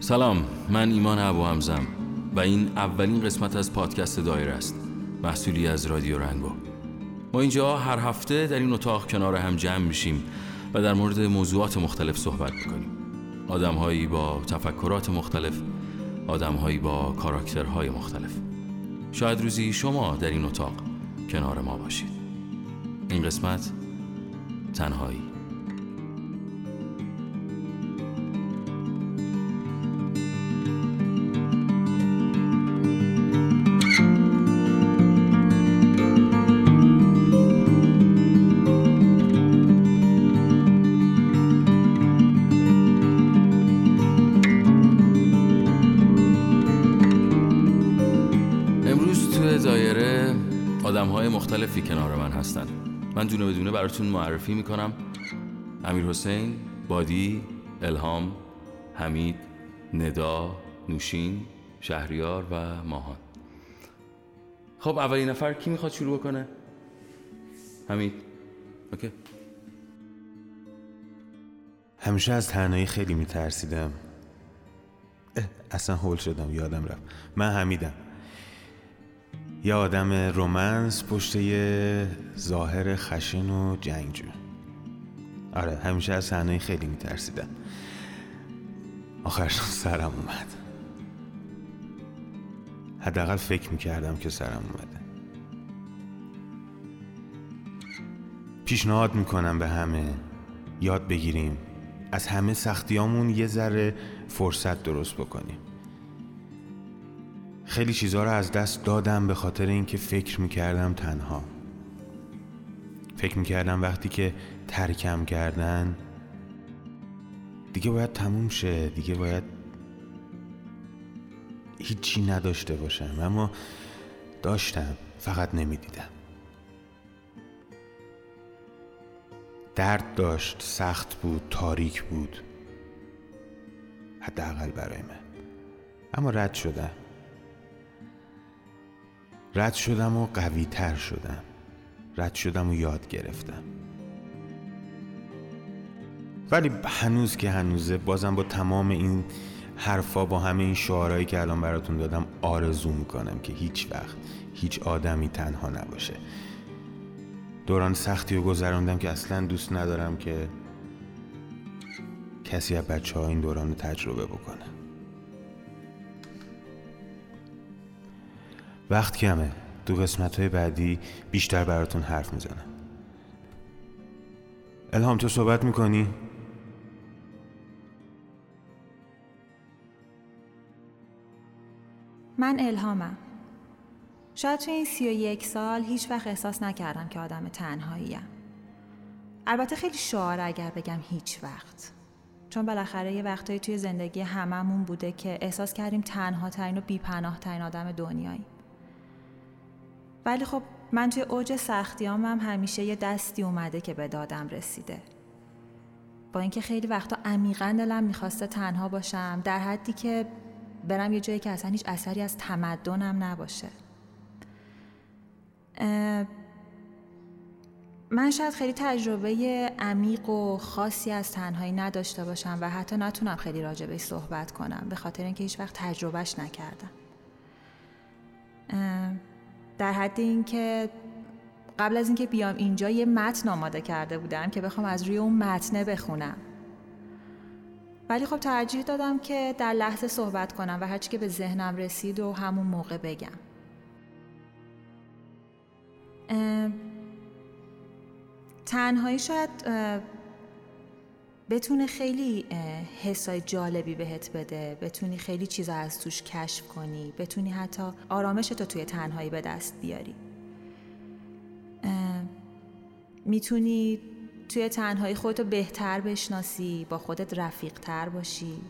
سلام من ایمان ابو همزم و این اولین قسمت از پادکست دایر است محصولی از رادیو رنگو. ما اینجا هر هفته در این اتاق کنار هم جمع میشیم و در مورد موضوعات مختلف صحبت می‌کنیم. آدمهایی با تفکرات مختلف آدمهایی با کاراکترهای مختلف. شاید روزی شما در این اتاق کنار ما باشید. این قسمت تنهایی. مختلفی کنار من هستن. من دونه بدونه براتون معرفی می‌کنم. امیر حسین، بادی، الهام، حمید، ندا، نوشین، شهریار و ماهان. خب اولین نفر کی می‌خواد شروع بکنه؟ حمید. اوکی. همیشه از تنهایی خیلی میترسیدم. اصلا هول شدم یادم رفت. من حمیدم. یه آدم رومنس پشت یه ظاهر خشن و جنگجو. آره همیشه از تنهایی خیلی میترسیدم. آخرش سرم اومد. حداقل فکر می‌کردم که سرم اومده. پیشنهاد می‌کنم به همه. یاد بگیریم. از همه سختیامون یه ذره فرصت درست بکنیم. خیلی چیزها رو از دست دادم به خاطر اینکه فکر می‌کردم تنها. فکر می‌کردم وقتی که ترکم کردن دیگه باید تموم شه دیگه باید هیچی نداشته باشم. اما داشتم فقط نمی‌دیدم. درد داشت سخت بود تاریک بود. حداقل برای من. اما رد شدم. رد شدم و قوی تر شدم. رد شدم و یاد گرفتم. ولی هنوز که هنوزه بازم با تمام این حرفا با همه این شعارهایی که الان براتون دادم آرزو می‌کنم که هیچ وقت هیچ آدمی تنها نباشه. دوران سختی رو گذراندم که اصلا دوست ندارم که کسی از بچه ها این دوران رو تجربه بکنه. وقت کمه. دو قسمت های بعدی بیشتر براتون حرف می‌زنم. الهام تو صحبت می‌کنی؟ من الهامم. شاید توی این سی و یک سال هیچ وقت احساس نکردم که آدم تنهاییم البته خیلی شعار اگر بگم هیچ وقت. چون بالاخره یه وقتایی توی زندگی هممون بوده که احساس کردیم تنها ترین و بیپناه ترین آدم دنیایی ولی خب من توی اوج سختیام هم همیشه یه دستی اومده که به دادم رسیده. با اینکه خیلی وقتا عمیقا دلم می‌خواسته تنها باشم در حدی که برم یه جایی که اصلا هیچ اثری از تمدنم نباشه. من شاید خیلی تجربه عمیق و خاصی از تنهایی نداشته باشم و حتی نتونم خیلی راجبش صحبت کنم به خاطر اینکه هیچ وقت تجربهش نکردم. در حد اینکه قبل از اینکه بیام اینجا یه متن آماده کرده بودم که بخوام از روی اون متنه بخونم. ولی خب ترجیح دادم که در لحظه صحبت کنم و هرچی که به ذهنم رسید و همون موقع بگم. تنهایی شاید بتونه خیلی حسای جالبی بهت بده بتونی خیلی چیزا از توش کشف کنی بتونی حتی آرامش تو توی تنهایی به دست بیاری. می‌تونی توی تنهایی خودتو بهتر بشناسی با خودت رفیق تر باشی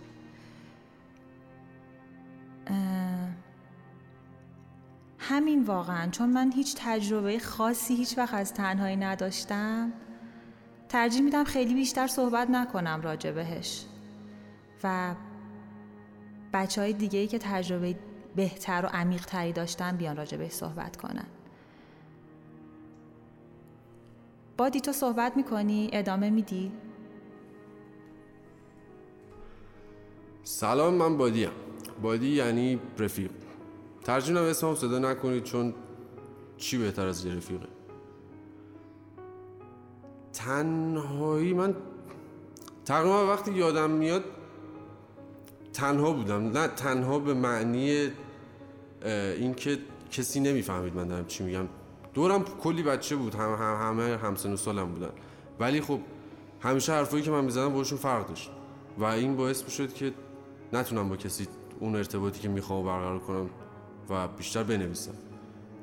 همین واقعا چون من هیچ تجربه خاصی هیچ وقت از تنهایی نداشتم. ترجیح میدم خیلی بیشتر صحبت نکنم راجع بهش و بچه های دیگه ای که تجربه بهتر و عمیق تری داشتن بیان راجع بهش صحبت کنن بادی تو صحبت می‌کنی؟ ادامه میدی؟ سلام من بادی هم. بادی یعنی رفیق ترجیح اسمم صدا نکنید چون چی بهتر از یه رفیقه تنهایی من تقریبا وقتی یادم میاد تنها بودم. نه تنها به معنی اینکه کسی نمی‌فهمید من دارم چی میگم. دورم کلی بچه بود هم هم همه همسن و سالم بودن. ولی خب همیشه حرفایی که من می‌زدم باشون فرق داشت. و این باعث می‌شد که نتونم با کسی اون ارتباطی که می‌خوام برقرار کنم و بیشتر بنویسم.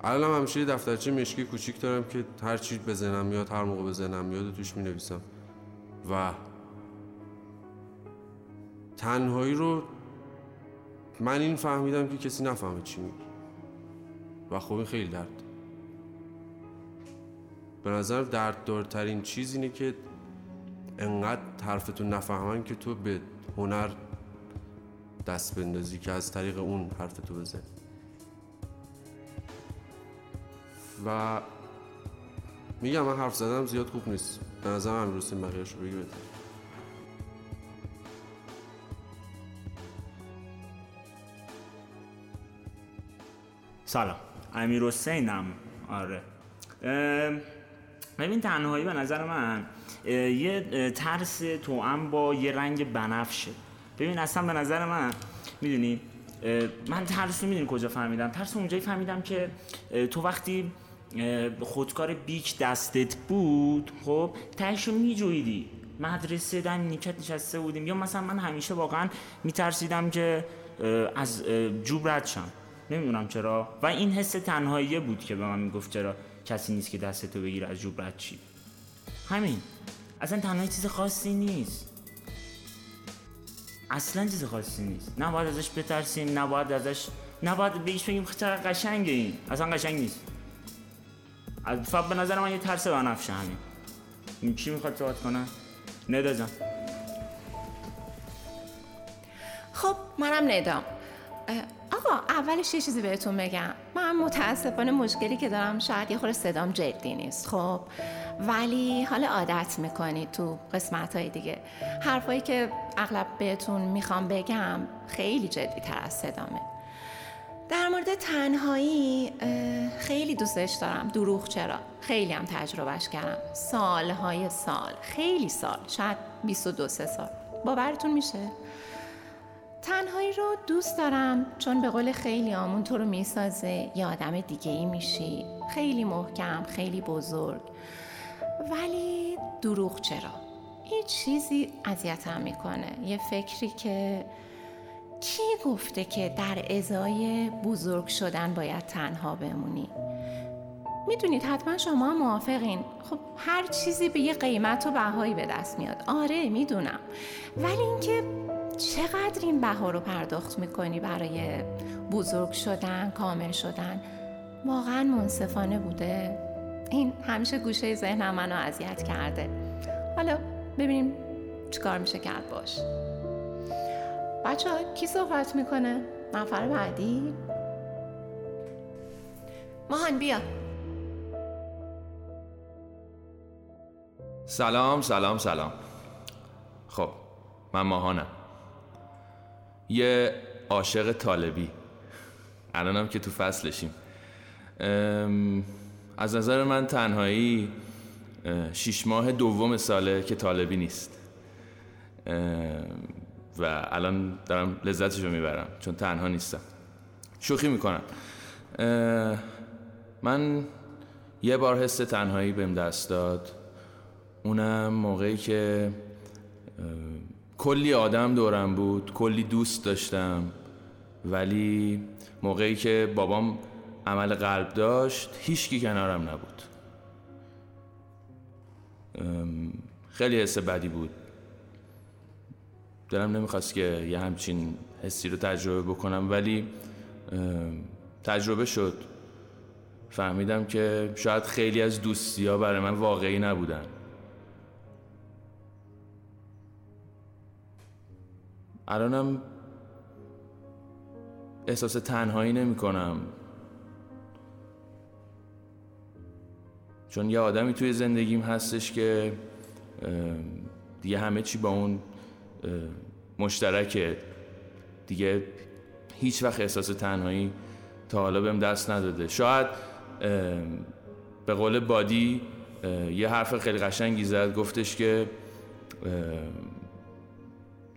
الان همیشه دفترچه مشکی کوچیک دارم که هر چی به ذهنم میاد هر موقع به ذهنم میاد توش می‌نویسم. و تنهایی رو من این فهمیدم که کسی نفهمه چی میگی و خب این خیلی درد. به نظر درد دارترین چیز اینه که انقدر حرفتون نفهمن که تو به هنر دست بندازی که از طریق اون حرفتو بزن و میگم من حرف زدم زیاد خوب نیست. به نظرم این بقیهش رو بگی سلام. امیر حسینم. آره. ببین تنهایی به نظر من یه ترس توام با یه رنگ بنفشه. ببین اصلا به نظر من می‌دونی من ترس رو می‌دونی کجا فهمیدم. ترس اونجایی فهمیدم که تو وقتی خودکار بیک دستت بود خب تهش رو میجویدی مدرسه در نیکت نشسته بودیم. یا مثلا من همیشه واقعا میترسیدم که از جوب رد شم. نمی‌دونم چرا. و این حس تنهاییه بود که به من می‌گفت چرا کسی نیست که دستتو بگیره از جوب رد چی همین. اصلا تنهایی چیز خاصی نیست. اصلا چیز خاصی نیست. نباید ازش بترسیم نباید ازش نباید بهش بگیم چقدر قشنگه این اصلا قشنگ نیست. فقط به نظر من یه ترس بنفشه همین این چی می‌خواد صحبت کنه؟ ندا جان. خب منم ندام آقا اولش یه چیزی بهتون بگم. من متاسفانه مشکلی که دارم شاید یه خورده صدام جدی نیست خب. ولی حالا عادت می‌کنید تو قسمت های دیگه. حرفایی که اغلب بهتون می‌خوام بگم خیلی جدی تر از صدامه. در مورد تنهایی خیلی دوستش دارم. دروغ چرا؟ خیلی هم تجربهش کردم. سالهای سال. خیلی سال. شاید 22 سال. باورتون میشه؟ تنهایی رو دوست دارم چون به قول خیلی آمون تو رو می‌سازه. یه آدم دیگه ای میشی. خیلی محکم خیلی بزرگ. ولی دروغ چرا؟ یه چیزی اذیتم می‌کنه. یه فکری که کی گفته که در ازای بزرگ شدن باید تنها بمونی؟ می‌دونید حتما شما موافقین. خب هر چیزی به یه قیمت و بهایی به دست میاد. آره می‌دونم. ولی اینکه چقدر این بها رو پرداخت می‌کنی برای بزرگ شدن کامل شدن واقعا منصفانه بوده. این همیشه گوشه ذهنم منو اذیت کرده. حالا ببینیم چیکار میشه کرد باش. بچه ها کی صحبت می‌کنه؟ نفر بعدی؟ ماهان بیا. سلام سلام سلام. خب من ماهانم. یه عاشق طالبی. الانم که تو فصلشیم. از نظر من تنهایی شیش ماه دوم ساله که طالبی نیست. و الان دارم لذتشو می‌برم چون تنها نیستم. شوخی می‌کنم. من یه بار حس تنهایی بهم دست داد. اونم موقعی که کلی آدم دورم بود کلی دوست داشتم. ولی موقعی که بابام عمل قلب داشت هیچکی کنارم نبود. خیلی حس بدی بود. دلم نمی‌خواست که یه همچین حسی رو تجربه بکنم ولی تجربه شد. فهمیدم که شاید خیلی از دوستی ها برای من واقعی نبودن. الانم احساس تنهایی نمی کنم چون یه آدمی توی زندگیم هستش که دیگه همه چی با اون مشترکه. دیگه هیچ وقت احساس تنهایی تا حالا بهم دست نداده. شاید به قول بادی یه حرف خیلی قشنگی زد گفتش که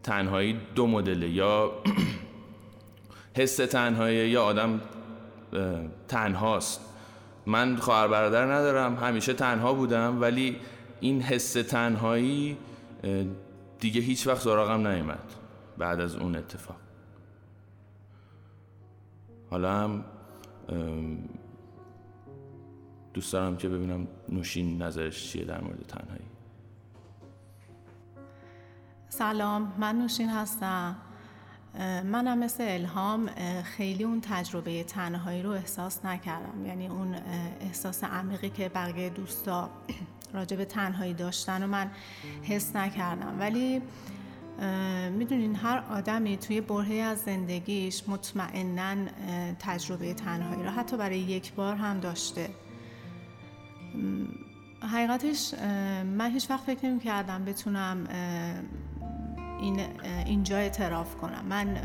تنهایی دو مدله یا حس تنهایی یا آدم تنهاست. من خواهر برادر ندارم همیشه تنها بودم ولی این حس تنهایی دیگه هیچ وقت سراغم نیومد بعد از اون اتفاق. حالا هم دوست دارم که ببینم نوشین نظرش چیه در مورد تنهایی. سلام من نوشین هستم. منم مثل الهام خیلی اون تجربه تنهایی رو احساس نکردم. یعنی اون احساس عمیقی که بقیه دوستا راجع به تنهایی داشتن و من حس نکردم. ولی می‌دونین هر آدمی توی برهی از زندگیش مطمئنا تجربه تنهایی رو حتی برای یک بار هم داشته. حقیقتش من هیچ وقت فکر نمی کردم بتونم این اینجا اعتراف کنم. من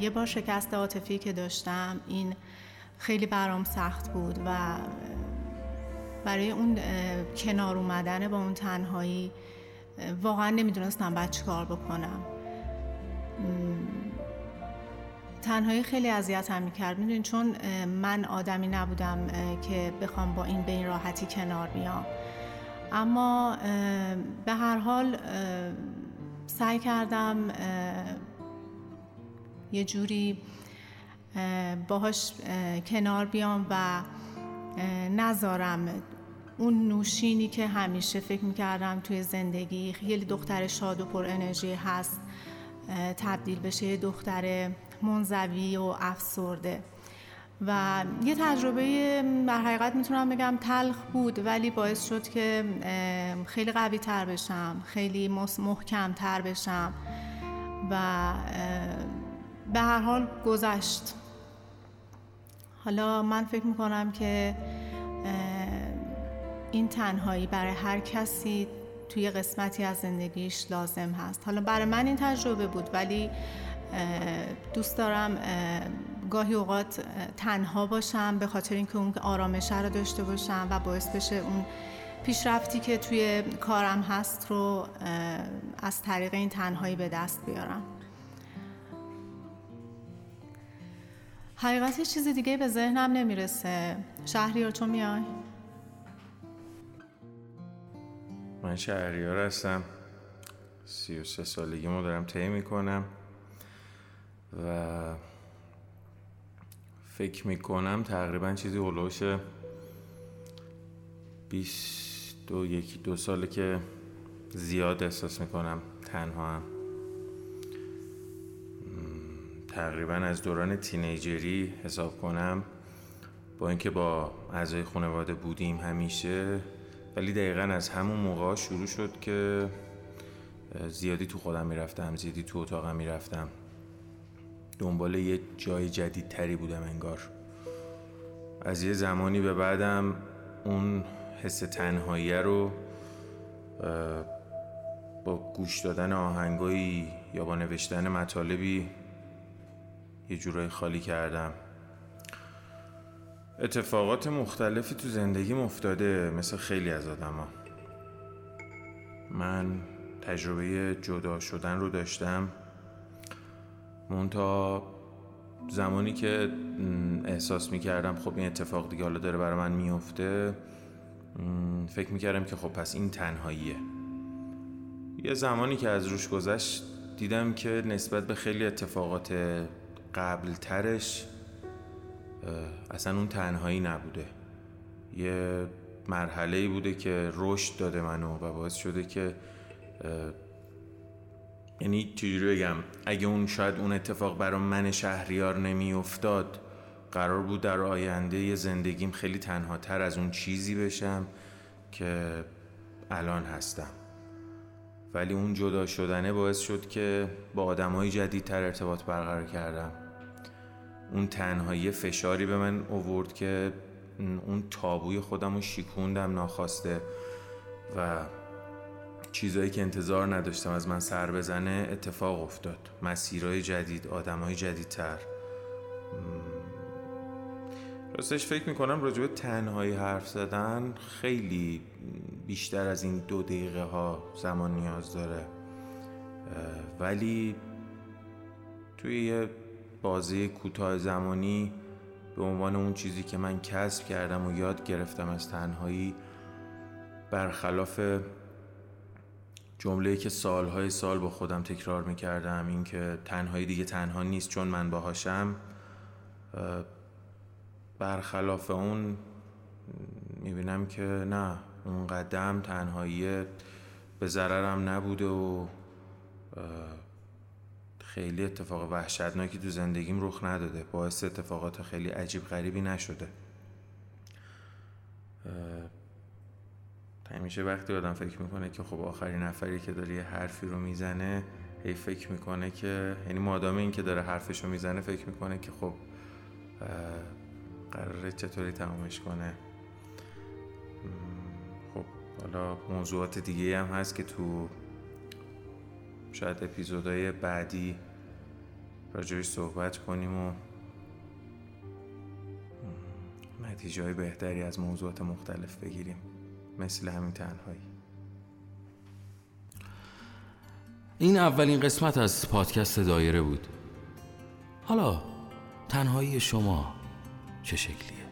یه بار شکست عاطفی که داشتم این خیلی برام سخت بود و برای اون کنار اومدن با اون تنهایی واقعا نمی‌دونستم باید چی کار بکنم تنهایی خیلی اذیتم می‌کرد. می‌دونین چون من آدمی نبودم که بخوام با این به این راحتی کنار بیام. اما به هر حال سعی کردم یه جوری باهاش کنار بیام و نذارم. اون نوشینی که همیشه فکر می‌کردم توی زندگی خیلی دختر شاد و پر انرژی هست تبدیل بشه یه دختر منزوی و افسرده. و یه تجربه در حقیقت می‌تونم بگم تلخ بود ولی باعث شد که خیلی قوی تر بشم خیلی محکم تر بشم و به هر حال گذشت. حالا من فکر می‌کنم که این تنهایی برای هر کسی توی قسمتی از زندگیش لازم هست. حالا برای من این تجربه بود ولی دوست دارم گاهی اوقات تنها باشم به خاطر اینکه اون آرامش رو داشته باشم و باعث بشه اون پیشرفتی که توی کارم هست رو از طریق این تنهایی به دست بیارم. حقیقت چیز دیگه به ذهنم نمی‌رسه. شهریار چون میای؟ من شهریار هستم. سی و سه سالگی ما دارم طی می‌کنم و فکر می‌کنم تقریبا چیزی هلوش بیست و یکی دو ساله که زیاد احساس می‌کنم تنها هم تقریبا از دوران تینیجری حساب کنم با اینکه با اعضای خانواده بودیم همیشه ولی دقیقا از همون موقع شروع شد که زیادی تو خودم می‌رفتم زیادی تو اتاقم می‌رفتم. دنبال یه جای جدید تری بودم انگار. از یه زمانی به بعدم اون حس تنهایی رو با گوش دادن آهنگایی یا با نوشتن مطالبی یه جورایی خالی کردم. اتفاقات مختلفی تو زندگیم افتاده مثل خیلی از آدما. من تجربه جدا شدن رو داشتم. مونتا زمانی که احساس می‌کردم خب این اتفاق دیگه حالا داره برای من میفته فکر می‌کردم که خب پس این تنهاییه. یه زمانی که از روش گذشت دیدم که نسبت به خیلی اتفاقات قبل ترش اصلا اون تنهایی نبوده. یه مرحله بوده که رشد داده منو و باعث شده که یعنی چجوری بگم اگه اون شاید اون اتفاق برای من شهریار نمی افتاد قرار بود در آینده زندگیم خیلی تنها تر از اون چیزی بشم که الان هستم. ولی اون جدا شدنه باعث شد که با آدم های جدیدتر ارتباط برقرار کردم. اون تنهایی فشاری به من اوورد که اون تابوی خودم رو شیکوندم ناخواسته و چیزایی که انتظار نداشتم از من سر بزنه اتفاق افتاد. مسیرهای جدید آدمهای جدیدتر. راستش فکر می‌کنم راجع به تنهایی حرف زدن خیلی بیشتر از این دو دقیقه ها زمان نیاز داره. ولی توی یه بازی کوتاه زمانی به عنوان اون چیزی که من کسب کردم و یاد گرفتم از تنهایی برخلاف جمله که سالهای سال با خودم تکرار می‌کردم این که تنهایی دیگه تنها نیست چون من باهاشم برخلاف اون می‌بینم که نه اون قدم تنهایی به ضررم نبوده و خیلی اتفاق وحشتناکی تو زندگیم رخ نداده. باعث اتفاقات خیلی عجیب غریبی نشده. همیشه وقتی آدم فکر می‌کنه که خب آخرین نفری که داره یه حرفی رو می‌زنه هی فکر می‌کنه که یعنی مادام این که داره حرفش رو می‌زنه فکر می‌کنه که خب قراره چطوری تمامش کنه. خب حالا موضوعات دیگه هم هست که تو شاید اپیزودهای بعدی راجعش صحبت کنیم و نتیجه های بهتری از موضوعات مختلف بگیریم. مثل همین تنهایی. این اولین قسمت از پادکست دایره بود. حالا تنهایی شما چه شکلیه؟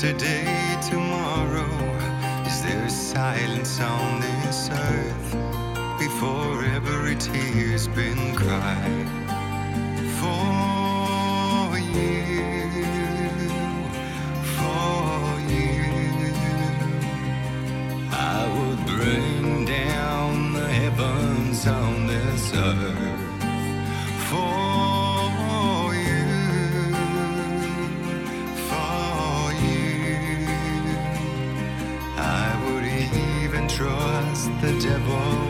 yesterday, tomorrow. Is there silence on this earth before every tear's been cried? For the devil.